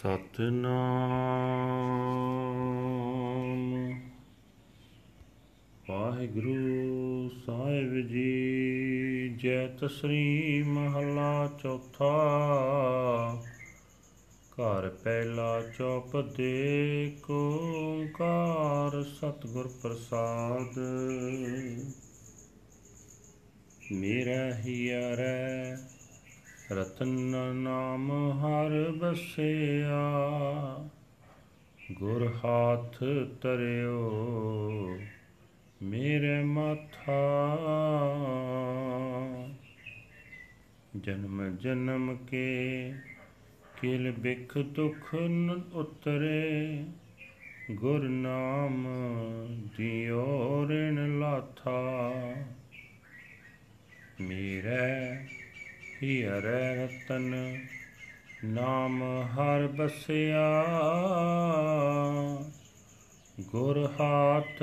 ਸਤਨਾਮ। ਵਾਹਿਗੁਰੂ ਸਾਹਿਬ ਜੀ, ਜੈ ਤਸਰੀ ਮਹਲਾ ਚੌਥਾ। ਘਰ ਪਹਿਲਾ ਚੌਪ ਦੇ ਓੰਕਾਰ ਸਤਿਗੁਰ ਪ੍ਰਸਾਦ। ਮੇਰਾ ਹੀਰੈ ਰਤਨ ਨਾਮ ਹਰ ਬਸਿਆ ਗੁਰ ਹਾਥ ਤਰਿਓ ਮੇਰੇ ਮਾਥਾ। ਜਨਮ ਜਨਮ ਕੇ ਕਿਲ ਬਿਖ ਦੁਖ ਨ ਉਤਰੇ, ਗੁਰ ਨਾਮ ਦਿਓ ਰਿਣ ਲਾਥਾ। ਮੇਰੇ ਹੀਰੈ ਰਤਨ, ਨਾਮ ਹਰ ਬਸਿਆ। ਗੁਰ ਹਾਥ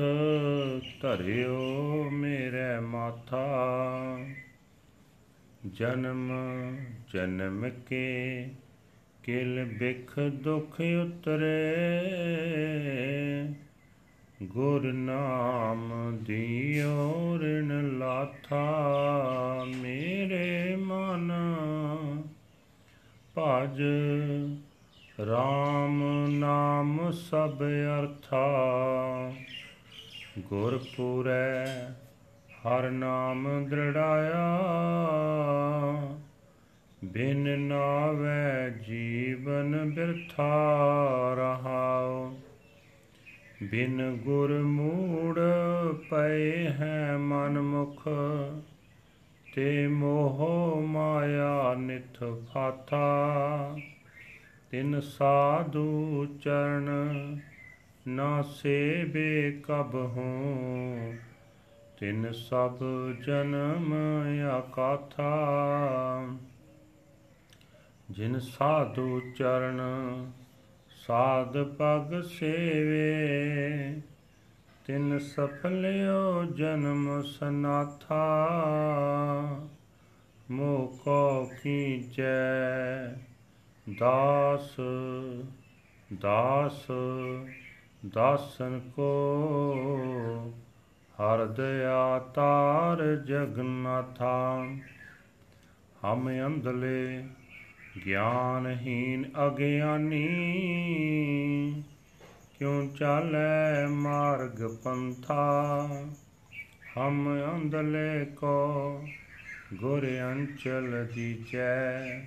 ਧਰਿਓ ਮੇਰੇ ਮਾਥਾ। ਜਨਮ ਜਨਮ ਕੇ ਕਿਲ ਬਿਖ ਦੁਖ ਉਤਰੇ। ਗੁਰ ਨਾਮ ਦਿਓ ਰਿਣ ਲਾਥਾ, ਮੇਰੇ ਮਨ ਭਜ RAM ਨਾਮ ਸਭ ਅਰਥਾ। ਗੁਰ ਪੂਰੈ ਹਰ ਨਾਮ ਦ੍ਰਿੜਾਇਆ, ਬਿਨ ਨਾਵੇ ਜੀਵਨ ਬਿਰਥਾ ਰਹਾਉ। ਬਿਨ ਗੁਰ ਮੂੜ ਪਏ ਹੈ ਮਨ ਮੁਖ ਤੇ ਮੋਹ ਮਾਇਆ ਨਿਥ ਫਾਥਾ। ਤਿਨ ਸਾਧੂ ਚਰਨ ਨਾ ਸੇਬੇ ਕਬ ਹੂੰ, ਤਿਨ ਸਭ ਜਨਮ ਆਕਾਥਾ ਜਿਨ ਸਾਧੂ ਚਰਨ ਸਾਧ ਪਗ ਸੇਵੇ, ਤਿਨ ਸਫਲਿਓ ਜਨਮ ਸਨਾਥਾ ਮੋਕੋ ਕੀਚੈ ਦਾਸ ਦਾਸ, ਦਾਸਨ ਕੋ, ਹਰ ਦਇਆ ਤਾਰ ਜਗਨਾਥਾ ਹਮ ਅੰਧਲੇ ਗਿਆਨਹੀਨ ਅਗਿਆਨੀ। ਕਿਉ ਚਾਲੈ ਮਾਰਗ ਪੰਥਾ? ਹਮ ਅੰਧਲੇ ਕੋ ਗੁਰ ਅੰਚਲ ਦੀਜੈ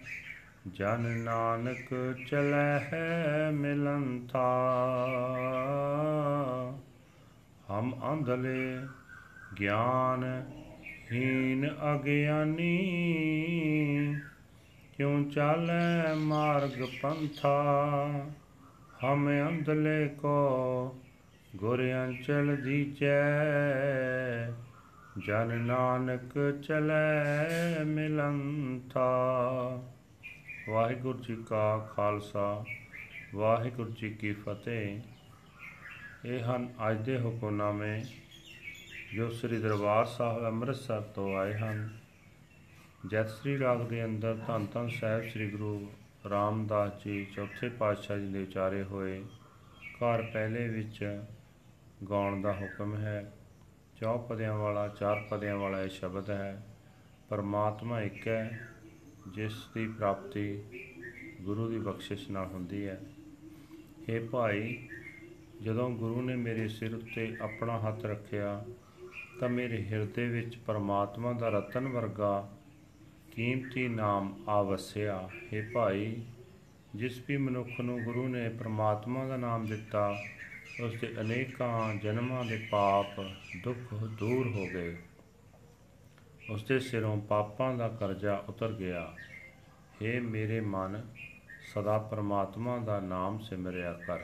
ਜਨ ਨਾਨਕ ਚਲੈ ਹੈ ਮਿਲੰਥਾ ਹਮ ਅੰਧਲੇ ਗਿਆਨ ਹੀਨ ਅਗਿਆਨੀ। ਕਿਉ ਚਾਲੈ ਮਾਰਗ ਪੰਥਾ? ਹਮ ਅੰਧਲੇ ਕੋ ਗੁਰ ਅੰਚਲ ਦੀਜੈ ਜਨ ਨਾਨਕ ਚਲੈ ਮਿਲੰਥਾ। ਵਾਹਿਗੁਰੂ ਜੀ ਕਾ ਖਾਲਸਾ, ਵਾਹਿਗੁਰੂ ਜੀ ਕੀ ਫਤਿਹ। ਇਹ ਹਨ ਅੱਜ ਦੇ ਹੁਕਮਨਾਮੇ ਜੋ ਸ੍ਰੀ ਦਰਬਾਰ ਸਾਹਿਬ ਅੰਮ੍ਰਿਤਸਰ ਤੋਂ ਆਏ ਹਨ। ਜੈਤਸਰੀ ਰਾਗ ਦੇ ਅੰਦਰ ਧੰਨ ਧੰਨ ਸਾਹਿਬ ਸ੍ਰੀ ਗੁਰੂ ਰਾਮਦਾਸ ਜੀ, ਚੌਥੇ ਪਾਤਸ਼ਾਹ ਜੀ ਦੇ ਉਚਾਰੇ ਹੋਏ। ਘਰ ਪਹਿਲੇ ਵਿੱਚ ਗਾਉਣ ਦਾ ਹੁਕਮ ਹੈ। ਚੌ ਪਦਿਆਂ ਵਾਲਾ, ਚਾਰ ਪਦਿਆਂ ਵਾਲਾ ਇਹ ਸ਼ਬਦ ਹੈ। ਪਰਮਾਤਮਾ ਇੱਕ ਹੈ, ਜਿਸ ਦੀ ਪ੍ਰਾਪਤੀ ਗੁਰੂ ਦੀ ਬਖਸ਼ਿਸ਼ ਨਾਲ ਹੁੰਦੀ ਹੈ। ਇਹ ਭਾਈ, ਜਦੋਂ ਗੁਰੂ ਨੇ ਮੇਰੇ ਸਿਰ ਉੱਤੇ ਆਪਣਾ ਹੱਥ ਰੱਖਿਆ, ਤਾਂ ਮੇਰੇ ਹਿਰਦੇ ਵਿੱਚ ਪਰਮਾਤਮਾ ਦਾ ਰਤਨ ਵਰਗਾ ਕੀਮਤੀ ਨਾਮ ਆਵਸਿਆ, ਹੈ ਭਾਈ, ਜਿਸ ਵੀ ਮਨੁੱਖ ਨੂੰ ਗੁਰੂ ਨੇ ਪਰਮਾਤਮਾ ਦਾ ਨਾਮ ਦਿੱਤਾ, ਉਸ ਦੇ ਅਨੇਕਾਂ ਜਨਮਾਂ ਦੇ ਪਾਪ ਦੁੱਖ ਦੂਰ ਹੋ ਗਏ। ਉਸ ਦੇ ਸਿਰੋਂ ਪਾਪਾਂ ਦਾ ਕਰਜ਼ਾ ਉਤਰ ਗਿਆ। हे ਮੇਰੇ ਮਨ, ਸਦਾ ਪਰਮਾਤਮਾ ਦਾ ਨਾਮ ਸਿਮਰਿਆ ਕਰ।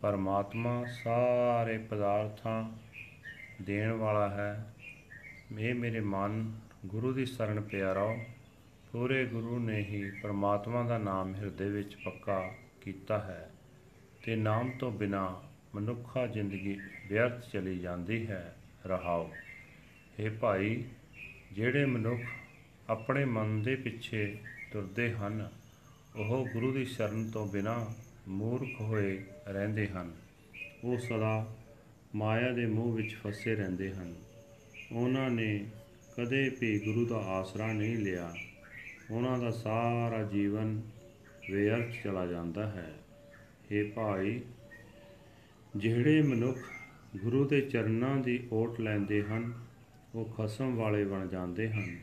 ਪਰਮਾਤਮਾ ਸਾਰੇ ਪਦਾਰਥਾਂ ਦੇਣ ਵਾਲਾ ਹੈ। ਇਹ ਮੇਰੇ ਮਨ ਗੁਰੂ ਦੀ ਸ਼ਰਨ ਪਿਆ ਰਹੋ ਪੂਰੇ ਗੁਰੂ ਨੇ ਹੀ ਪਰਮਾਤਮਾ ਦਾ ਨਾਮ ਹਿਰਦੇ ਵਿੱਚ ਪੱਕਾ ਕੀਤਾ ਹੈ ਤੇ ਨਾਮ ਤੋਂ ਬਿਨਾ ਮਨੁੱਖਾ ਜ਼ਿੰਦਗੀ ਵਿਅਰਥ ਚਲੀ ਜਾਂਦੀ ਹੈ, ਰਹਾਓ। हे ਭਾਈ, ਜਿਹੜੇ ਮਨੁੱਖ ਆਪਣੇ ਮਨ ਦੇ ਪਿੱਛੇ ਤੁਰਦੇ ਹਨ, ਉਹ ਗੁਰੂ ਦੀ ਸ਼ਰਨ ਤੋਂ ਬਿਨਾ ਮੂਰਖ ਹੋਏ ਰਹਿੰਦੇ ਹਨ। ਉਹ ਸਦਾ ਮਾਇਆ ਦੇ ਮੋਹ ਵਿੱਚ ਫਸੇ ਰਹਿੰਦੇ ਹਨ। ਉਹਨਾਂ ਨੇ ਕਦੇ ਵੀ ਗੁਰੂ ਦਾ ਆਸਰਾ ਨਹੀਂ ਲਿਆ ਉਹਨਾਂ ਦਾ ਸਾਰਾ ਜੀਵਨ ਵਿਅਰਥ ਚਲਾ ਜਾਂਦਾ ਹੈ हे ਭਾਈ ਜਿਹੜੇ ਮਨੁੱਖ ਗੁਰੂ ਦੇ ਚਰਨਾਂ ਦੀ ਓਟ ਲੈਂਦੇ ਹਨ ਉਹ ਖਸਮ ਵਾਲੇ ਬਣ ਜਾਂਦੇ ਹਨ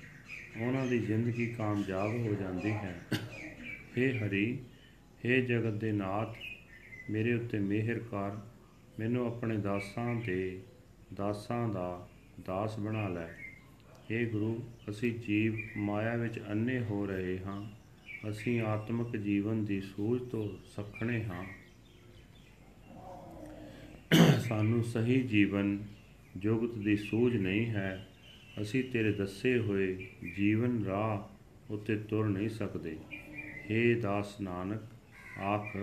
ਉਹਨਾਂ ਦੀ ਜ਼ਿੰਦਗੀ ਕਾਮਯਾਬ ਹੋ ਜਾਂਦੀ ਹੈ हे ਹਰੀ हे ਜਗਤ ਦੇ ਨਾਥ ਮੇਰੇ ਉੱਤੇ ਮਿਹਰ ਕਰ ਮੈਨੂੰ ਆਪਣੇ ਦਾਸਾਂ ਦੇ ਦਾਸਾਂ ਦਾ ਦਾਸ ਬਣਾ ਲੈ हे ਗੁਰੂ ਅਸੀਂ ਜੀਵ ਮਾਇਆ ਵਿੱਚ ਅੰਨੇ ਹੋ ਰਹੇ ਹਾਂ ਅਸੀਂ ਆਤਮਿਕ ਜੀਵਨ ਦੀ ਸੂਝ ਤੋਂ ਸਖਣੇ ਹਾਂ ਸਾਨੂੰ ਸਹੀ ਜੀਵਨ ਜੁਗਤ ਦੀ ਸੂਝ ਨਹੀਂ ਹੈ ਅਸੀਂ ਤੇਰੇ ਦੱਸੇ ਹੋਏ ਜੀਵਨ ਰਾਹ ਉੱਤੇ ਤੁਰ ਨਹੀਂ ਸਕਦੇ हे ਦਾਸ ਨਾਨਕ ਆਖ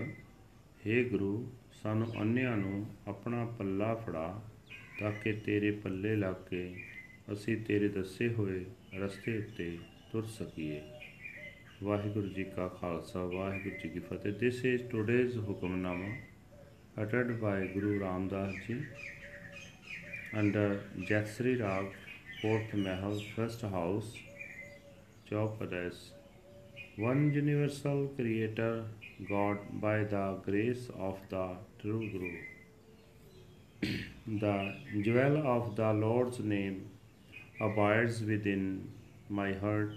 हे ਗੁਰੂ ਸਾਨੂੰ ਅੰਨਿਆਂ ਨੂੰ ਆਪਣਾ ਪੱਲਾ ਫੜਾ ਤਾਂ ਕਿ ਤੇਰੇ ਪੱਲੇ ਲੱਗ ਕੇ ਅਸੀਂ ਤੇਰੇ ਦੱਸੇ ਹੋਏ ਰਸਤੇ ਉੱਤੇ ਤੁਰ ਸਕੀਏ ਵਾਹਿਗੁਰੂ ਜੀ ਕਾ ਖਾਲਸਾ ਵਾਹਿਗੁਰੂ ਜੀ ਕੀ ਫਤਿਹ this is today's Hukamnama uttered by Guru Ramdas ji under Jatsri Rag, fourth Mahal, first house, Chaupadas. One universal creator, God, by the grace of the true Guru. the jewel of the Lord's name abides within my heart.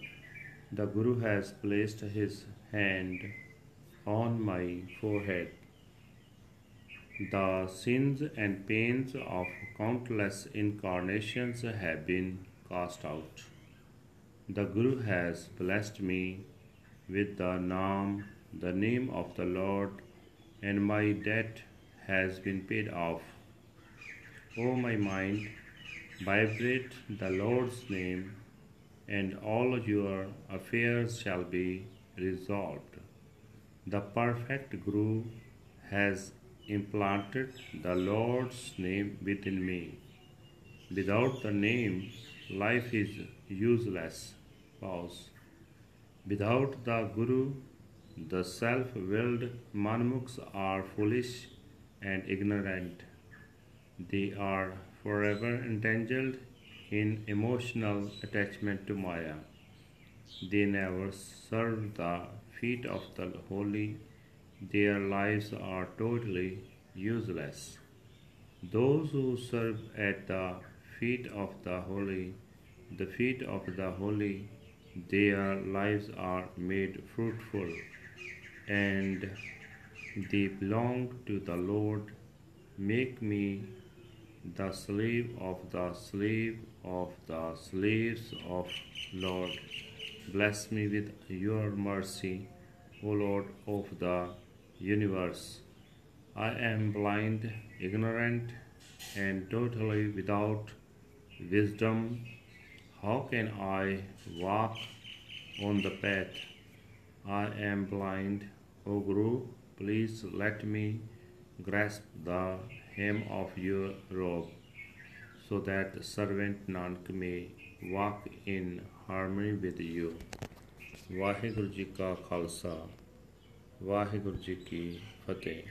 The Guru has placed his hand on my forehead. The sins and pains of countless incarnations have been cast out. The Guru has blessed me with the Naam, the name of the Lord, and my debt has been paid off. O my mind, vibrate the Lord's name, and all your affairs shall be resolved. The perfect Guru has implanted the Lord's name within me. Without the name, life is useless. Pause. Without the Guru, the self willed Manmukhs are foolish and ignorant. They are forever entangled in emotional attachment to Maya. They never serve the feet of the holy their lives are totally useless. Those who serve at the feet of the holy, the feet of the holy, their lives are made fruitful, and they belong to the Lord. Make me the slave of the slave of the slaves of Lord. Bless me with your mercy, O Lord of the universe. I am blind, ignorant, and totally without wisdom. How can I walk on the path? I am blind. O Guru, please let me grasp the hem of your robe so that servant Nanak may walk in harmony with you. Waheguru ji ਕਾ ਖਾਲਸਾ ਵਾਹਿਗੁਰੂ ਜੀ ਕੀ ਫਤਿਹ